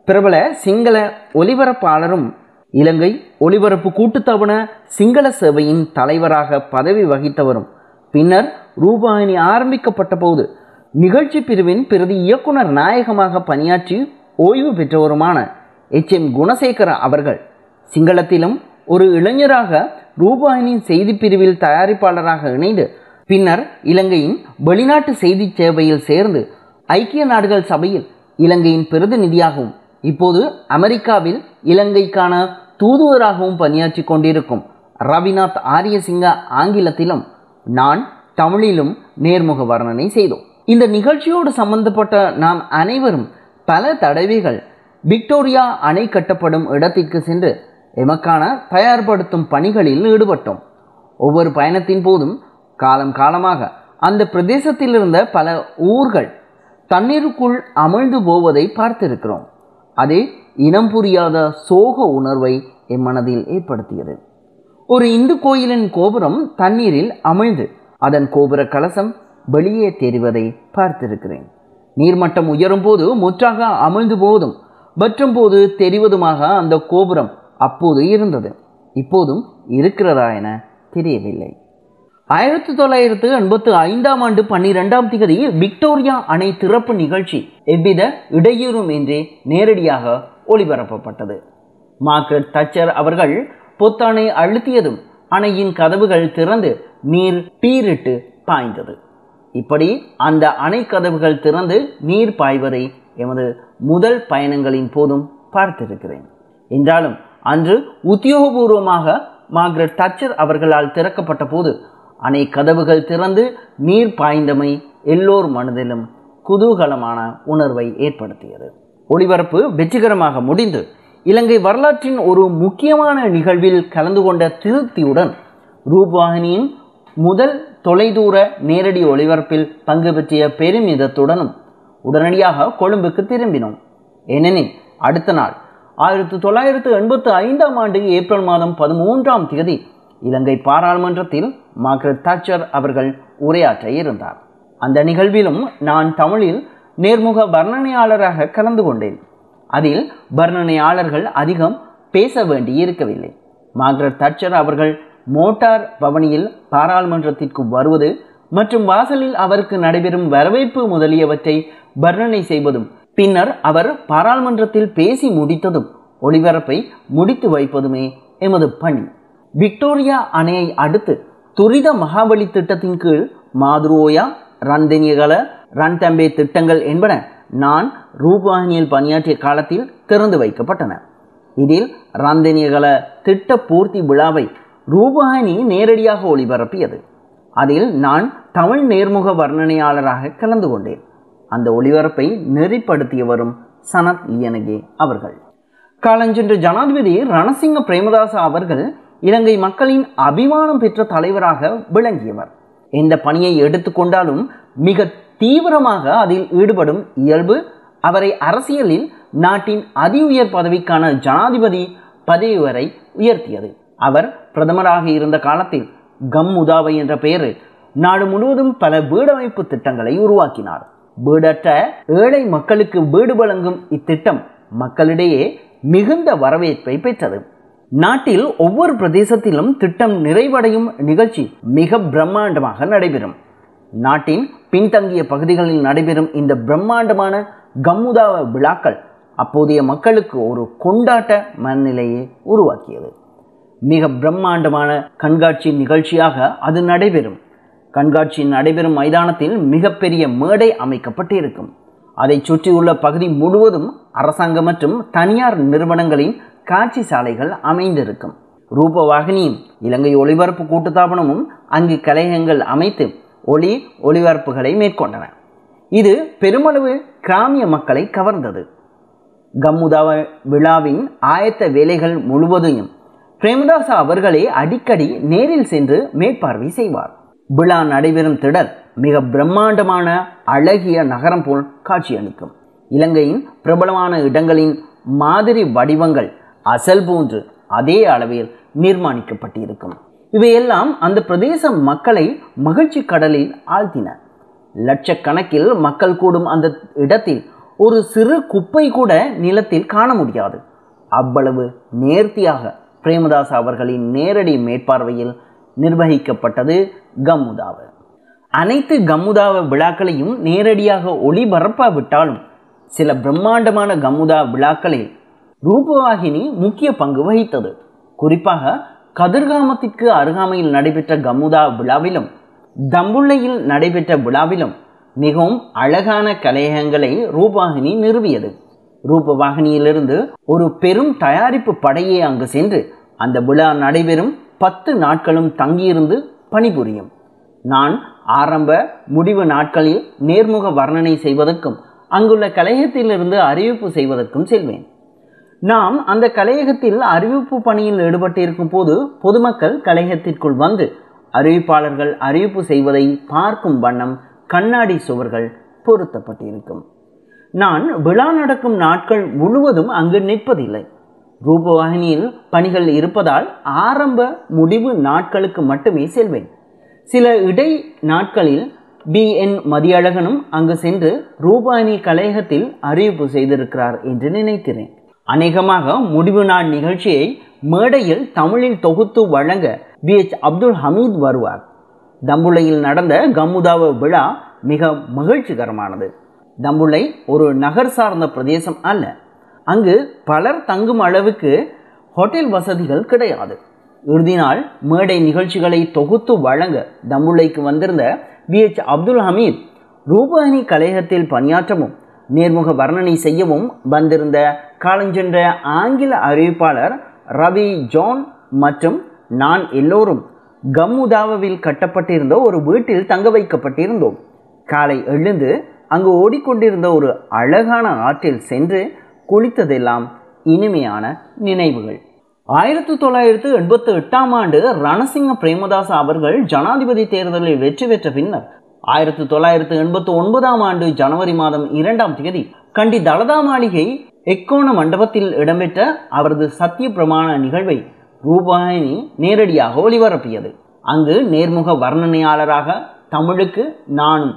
பிரபல சிங்கள ஒலிபரப்பாளரும் இலங்கை ஒலிபரப்பு கூட்டுத்தவண சிங்கள சேவையின் தலைவராக பதவி வகித்தவரும். பின்னர் ரூபாயினி ஆரம்பிக்கப்பட்ட போது நிகழ்ச்சி பிரிவின் பிரதி இயக்குனர் நாயகமாக பணியாற்றி ஓய்வு பெற்றவருமான எச் எம் குணசேகர அவர்கள் சிங்களத்திலும் ஒரு இளைஞராக ரூபாயினின் செய்தி பிரிவில் தயாரிப்பாளராக இணைந்து பின்னர் இலங்கையின் வெளிநாட்டு செய்தி சேவையில் சேர்ந்து ஐக்கிய நாடுகள் சபையில் இலங்கையின் பிரதிநிதியாகவும் இப்போது அமெரிக்காவில் இலங்கைக்கான தூதுவராகவும் பணியாற்றி கொண்டிருக்கும் ரவிநாத் ஆரியசிங்க ஆங்கிலத்திலும் நான் தமிழிலும் நேர்முக வர்ணனை செய்தோம். இந்த நிகழ்ச்சியோடு சம்பந்தப்பட்ட நாம் அனைவரும் பல தடவைகள் விக்டோரியா அணை கட்டப்படும் இடத்திற்கு சென்று எமக்கான தயார்படுத்தும் பணிகளில் ஈடுபட்டோம். ஒவ்வொரு பயணத்தின் போதும் காலம் காலமாக அந்த பிரதேசத்தில் இருந்த பல ஊர்கள் தண்ணீருக்குள் அமிழ்ந்து போவதை பார்த்திருக்கிறோம். அது இனம் புரியாத சோக உணர்வை என் மனதில் ஏற்படுத்தியது. ஒரு இந்து கோயிலின் கோபுரம் தண்ணீரில் அமிழ்ந்து அதன் கோபுர கலசம் வெளியே தெரிவதை பார்த்திருக்கிறேன். நீர்மட்டம் உயரும் போது முற்றாக அமிழ்ந்து போவதும் வற்றும் போது தெரிவதுமாக அந்த கோபுரம் அப்போது இருந்தது. இப்போதும் இருக்கிறதா என தெரியவில்லை. ஆயிரத்தி தொள்ளாயிரத்து எண்பத்து ஐந்தாம் ஆண்டு பன்னிரெண்டாம் திகதியில் விக்டோரியா அணை திறப்பு நிகழ்ச்சி எவ்வித இடையூறும் இன்றி நேரடியாக ஒளிபரப்பப்பட்டது. மார்க்ரெட் தச்சர் அவர்கள் பொத்தானை அழுத்தியதும் அணையின் கதவுகள் திறந்து நீர் பீரிட்டு பாய்ந்தது. இப்படி அந்த அணை கதவுகள் திறந்து நீர் பாய்வதை எமது முதல் பயணங்களின் போதும் பார்த்திருக்கிறேன். என்றாலும் அன்று உத்தியோகபூர்வமாக மார்க்ரெட் தச்சர் அவர்களால் திறக்கப்பட்ட போது அணை கதவுகள் திறந்து நீர் பாய்ந்தமை எல்லோர் மனதிலும் குதூகலமான உணர்வை ஏற்படுத்தியது. ஒளிபரப்பு வெற்றிகரமாக முடிந்து இலங்கை வரலாற்றின் ஒரு முக்கியமான நிகழ்வில் கலந்து கொண்ட திருப்தியுடன் ரூபாகினியின் முதல் தொலைதூர நேரடி ஒளிபரப்பில் பங்கு பெற்றிய பெருமிதத்துடனும் உடனடியாக கொழும்புக்கு திரும்பினோம். ஏனெனில் அடுத்த நாள் ஆயிரத்தி தொள்ளாயிரத்து எண்பத்து ஐந்தாம் ஆண்டு ஏப்ரல் மாதம் பதிமூன்றாம் தேதி இலங்கை பாராளுமன்றத்தில் மார்க்ரெட் தாச்சர் அவர்கள் உரையாற்ற இருந்தார். அந்த நிகழ்விலும் நான் தமிழில் நேர்முக வர்ணனையாளராக கலந்து கொண்டேன். அதில் வர்ணனையாளர்கள் அதிகம் பேச வேண்டி இருக்கவில்லை. மார்க்ரெட் தட்சர் அவர்கள் மோட்டார் பவனியில் பாராளுமன்றத்திற்கு வருவது மற்றும் வாசலில் அவருக்கு நடைபெறும் வரவேற்பு முதலியவற்றை வர்ணனை செய்வதும் பின்னர் அவர் பாராளுமன்றத்தில் பேசி முடித்ததும் ஒளிபரப்பை முடித்து வைப்பதுமே எமது பணி. விக்டோரியா அணையை அடுத்து துரித மகாபலி திட்டத்தின் கீழ் மாதுரோயா ரன்தெனியகல ரன்தம்பே திட்டங்கள் என்பன நான் ரூபானியில் பணியாற்றிய காலத்தில் திறந்து வைக்கப்பட்டன. இதில் ரந்தனியகல திட்ட பூர்த்தி விழாவை ரூபானி நேரடியாக ஒளிபரப்பியது. அதில் நான் தமிழ் நேர்முக வர்ணனையாளராக கலந்து கொண்டேன். அந்த ஒளிபரப்பை நெறிப்படுத்தியவரும் சனத் லியனகே அவர்கள். காலஞ்சென்ற ஜனாதிபதி ரணசிங்க பிரேமதாச அவர்கள் இலங்கை மக்களின் அபிமானம் பெற்ற தலைவராக விளங்கியவர். எந்த பணியை எடுத்துக்கொண்டாலும் மிக தீவிரமாக அதில் ஈடுபடும் இயல்பு அவரை அரசியலில் நாட்டின் அதி உயர் பதவிக்கான ஜனாதிபதி பதவி வரை உயர்த்தியது. அவர் பிரதமராக இருந்த காலத்தில் கம் உதாவை என்ற பெயரில் நாடு முழுவதும் பல வீடமைப்பு திட்டங்களை உருவாக்கினார். வீடற்ற ஏழை மக்களுக்கு வீடு வழங்கும் இத்திட்டம் மக்களிடையே மிகுந்த வரவேற்பை பெற்றது. நாட்டில் ஒவ்வொரு பிரதேசத்திலும் திட்டம் நிறைவடையும் நிகழ்ச்சி மிக பிரம்மாண்டமாக நடைபெறும். நாட்டின் பின்தங்கிய பகுதிகளில் நடைபெறும் இந்த பிரம்மாண்டமான கம்முதாவ விழாக்கள் அப்போதைய மக்களுக்கு ஒரு கொண்டாட்ட மனநிலையை உருவாக்கியது. மிக பிரம்மாண்டமான கண்காட்சி நிகழ்ச்சியாக அது நடைபெறும். கண்காட்சி நடைபெறும் மைதானத்தில் மிகப்பெரிய மேடை அமைக்கப்பட்டிருக்கும். அதை சுற்றியுள்ள பகுதி முழுவதும் அரசாங்க மற்றும் தனியார் நிறுவனங்களின் காட்சி சாலைகள் அமைந்திருக்கும். ரூபவாகினியும் இலங்கை ஒளிபரப்பு கூட்டுத்தாபனமும் அங்கு கலையங்கள் அமைத்து ஒளி ஒளிபரப்புகளை மேற்கொண்டன. இது பெருமளவு கிராமிய மக்களை கவர்ந்தது. கம்முதாவ விழாவின் ஆயத்த வேலைகள் முழுவதையும் பிரேமதாசா அவர்களே அடிக்கடி நேரில் சென்று மேற்பார்வை செய்வார். விழா நடைபெறும் திடல் மிக பிரம்மாண்டமான அழகிய நகரம் போல் காட்சியளிக்கும் இலங்கையின் பிரபலமான இடங்களின் மாதிரி வடிவங்கள் அசல் போன்று அதே அளவில் நிர்மாணிக்கப்பட்டிருக்கும். இவையெல்லாம் அந்த பிரதேச மக்களை மகிழ்ச்சி கடலில் ஆழ்த்தின. லட்சக்கணக்கில் மக்கள் கூடும் அந்த இடத்தில் ஒரு சிறு குப்பை கூட நிலத்தில் காண முடியாது. அவ்வளவு நேர்த்தியாக பிரேமதாஸ் அவர்களின் நேரடி மேற்பார்வையில் நிர்வகிக்கப்பட்டது கம்முதாவ அனைத்து கமுதாவ விழாக்களையும் நேரடியாக ஒளிபரப்பாவிட்டாலும் சில பிரம்மாண்டமான கமுதா விழாக்களில் ரூபவாகினி முக்கிய பங்கு வகித்தது. குறிப்பாக கதிர்காமத்திற்கு அருகாமையில் நடைபெற்ற கமுதா விழாவிலும் தம்புள்ளையில் நடைபெற்ற விழாவிலும் மிகவும் அழகான கலையகங்களை ரூபவாகினி நிறுவியது. ரூபவாகினியிலிருந்து ஒரு பெரும் தயாரிப்பு படையே அங்கு சென்று அந்த விழா நடைபெறும் பத்து நாட்களும் தங்கியிருந்து பணிபுரியும். நான் ஆரம்ப முடிவு நாட்களில் நேர்முக வர்ணனை செய்வதற்கும் அங்குள்ள கலையகத்திலிருந்து அறிவிப்பு செய்வதற்கும் செல்வேன். நாம் அந்த கலையகத்தில் அறிவிப்பு பணியில் ஈடுபட்டிருக்கும் போது பொதுமக்கள் கலையகத்திற்குள் வந்து அறிவிப்பாளர்கள் அறிவிப்பு செய்வதை பார்க்கும் வண்ணம் கண்ணாடி சுவர்கள் பொருத்தப்பட்டிருக்கும். நான் விழா நடக்கும் நாட்கள் முழுவதும் அங்கு நிற்பதில்லை. ரூபவாகினியில் பணிகள் இருப்பதால் ஆரம்ப முடிவு நாட்களுக்கு மட்டுமே செல்வேன். சில இடை நாட்களில் பி. என். மதியழகனும் அங்கு சென்று ரூபாயினி கலையகத்தில் அறிவிப்பு செய்திருக்கிறார் என்று நினைக்கிறேன். அநேகமாக முடிவு நாள் நிகழ்ச்சியை மேடையில் தமிழில் தொகுத்து வழங்க பி. எச். அப்துல் ஹமீத் வருவார். தம்புளையில் நடந்த கமுதாவ விழா மிக மகிழ்ச்சிகரமானது. தம்புளை ஒரு நகர் சார்ந்த பிரதேசம் அல்ல அங்கு பலர் தங்கும் அளவுக்கு ஹோட்டல் வசதிகள் கிடையாது. இறுதி நாள் மேடை நிகழ்ச்சிகளை தொகுத்து வழங்க தம்புள்ளைக்கு வந்திருந்த பி எச் அப்துல் ஹமீத் ரூபாயினி கலையகத்தில் பணியாற்றவும் நேர்முக வர்ணனை செய்யவும் வந்திருந்த காலஞ்சென்ற ஆங்கில அறிவிப்பாளர் ரவி ஜான் மற்றும் நான் எல்லோரும் கம்முதாவில் கட்டப்பட்டிருந்த ஒரு வீட்டில் தங்க வைக்கப்பட்டிருந்தோம். காலை எழுந்து அங்கு ஓடிக்கொண்டிருந்த ஒரு அழகான ஆற்றில் சென்று குளித்ததெல்லாம் இனிமையான நினைவுகள். ஆயிரத்தி தொள்ளாயிரத்து எண்பத்தி எட்டாம் ஆண்டு ரணசிங்க பிரேமதாச அவர்கள் ஜனாதிபதி தேர்தலில் வெற்றி பெற்ற பின்னர் ஆயிரத்தி தொள்ளாயிரத்து எண்பத்தி ஒன்பதாம் ஆண்டு ஜனவரி மாதம் இரண்டாம் தேதி கண்டி தலதா மாளிகை எக்கோண மண்டபத்தில் இடம்பெற்ற அவரது சத்திய பிரமாண நிகழ்வை ரூபாயினி நேரடியாக ஒளிபரப்பியது. அங்கு நேர்முக வர்ணனையாளராக தமிழுக்கு நானும்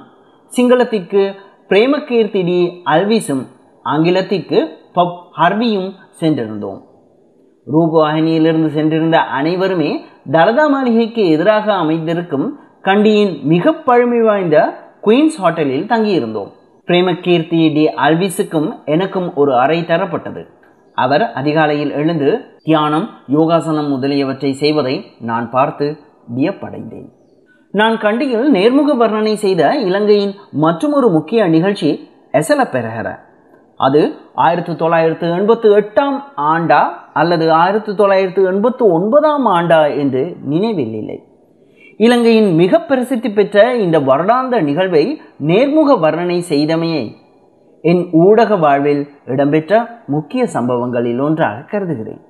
சிங்களத்திற்கு பிரேமகீர்த்தி டி அல்விசும் ஆங்கிலத்திற்கு பப் ஹர்வியும் சென்றிருந்தோம். ரூபவாகினியிலிருந்து சென்றிருந்த அனைவருமே தலதா மாளிகைக்கு எதிராக அமைந்திருக்கும் கண்டியின் மிக பழமை வாய்ந்த குயின்ஸ் ஹோட்டலில் தங்கியிருந்தோம். பிரேமகீர்த்தி டி அல்விஸுக்கும் எனக்கும் ஒரு அறை தரப்பட்டது. அவர் அதிகாலையில் எழுந்து தியானம் யோகாசனம் முதலியவற்றை செய்வதை நான் பார்த்து வியப்படைந்தேன். நான் கண்டியில் நேர்முக வர்ணனை செய்த இலங்கையின் மற்றொரு முக்கிய நிகழ்ச்சி எசல பெரஹர அது ஆயிரத்தி தொள்ளாயிரத்து எண்பத்து எட்டாம் ஆண்டா அல்லது ஆயிரத்தி தொள்ளாயிரத்து எண்பத்து ஒன்பதாம் ஆண்டா என்று நினைவில் இல்லை. இலங்கையின் மிக பிரசித்தி பெற்ற இந்த வருடாந்த நிகழ்வை நேர்முக வர்ணனை செய்தமையை என் ஊடக வாழ்வில் இடம்பெற்ற முக்கிய சம்பவங்களில் ஒன்றாக கருதுகிறேன்.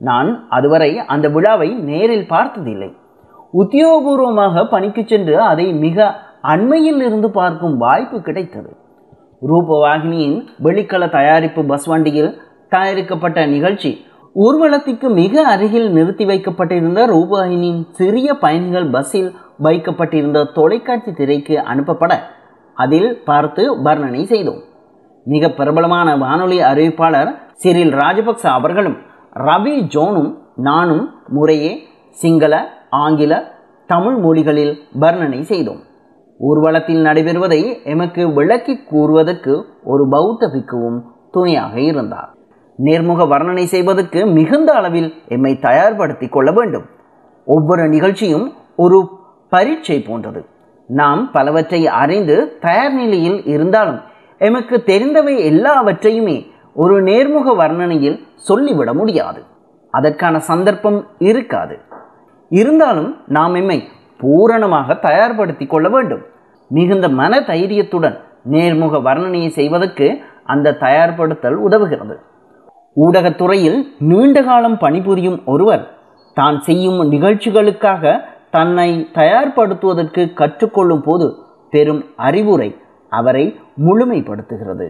நான் அதுவரை அந்த விழாவை நேரில் பார்த்ததில்லை. உத்தியோகபூர்வமாக பணிக்கு சென்று அதை மிக அண்மையில் இருந்து பார்க்கும் வாய்ப்பு கிடைத்தது. ரூபவாகினியின் வெளிக்கள தயாரிப்பு பஸ் வண்டியில் தயாரிக்கப்பட்ட நிகழ்ச்சி ஊர்வலத்திற்கு மிக அருகில் நிறுத்தி வைக்கப்பட்டிருந்த ரூபாயினின் சிறிய பயணிகள் பஸ்ஸில் வைக்கப்பட்டிருந்த தொலைக்காட்சி திரைக்கு அனுப்பப்பட அதில் பார்த்து வர்ணனை செய்தோம். மிக பிரபலமான வானொலி அறிவிப்பாளர் சிறில் ராஜபக்ச அவர்களும் ரவி ஜோனும் நானும் முறையே சிங்கள ஆங்கில தமிழ் மொழிகளில் வர்ணனை செய்தோம். ஊர்வலத்தில் நடைபெறுவதை எமக்கு விளக்கி கூறுவதற்கு ஒரு பௌத்த பிக்குவும் துணையாக இருந்தார். நேர்முக வர்ணனை செய்வதற்கு மிகுந்த அளவில் எம்மை தயார்படுத்தி கொள்ள வேண்டும். ஒவ்வொரு நிகழ்ச்சியும் ஒரு பரீட்சை போன்றது. நாம் பலவற்றை அறிந்து தயார் நிலையில் இருந்தாலும் எமக்கு தெரிந்தவை எல்லாவற்றையுமே ஒரு நேர்முக வர்ணனையில் சொல்லிவிட முடியாது. அதற்கான சந்தர்ப்பம் இருக்காது. இருந்தாலும் நாம் எம்மை பூரணமாக தயார்படுத்தி கொள்ள வேண்டும். மிகுந்த மன தைரியத்துடன் நேர்முக வர்ணனையை செய்வதற்கு அந்த தயார்படுத்தல் உதவுகிறது. ஊடகத்துறையில் நீண்ட காலம் பணிபுரியும் ஒருவர் தான் செய்யும் நிகழ்ச்சிகளுக்காக தன்னை தயார்படுத்துவதற்கு கற்றுக்கொள்ளும் போது பெரும் அறிவுரை அவரை முழுமைப்படுத்துகிறது.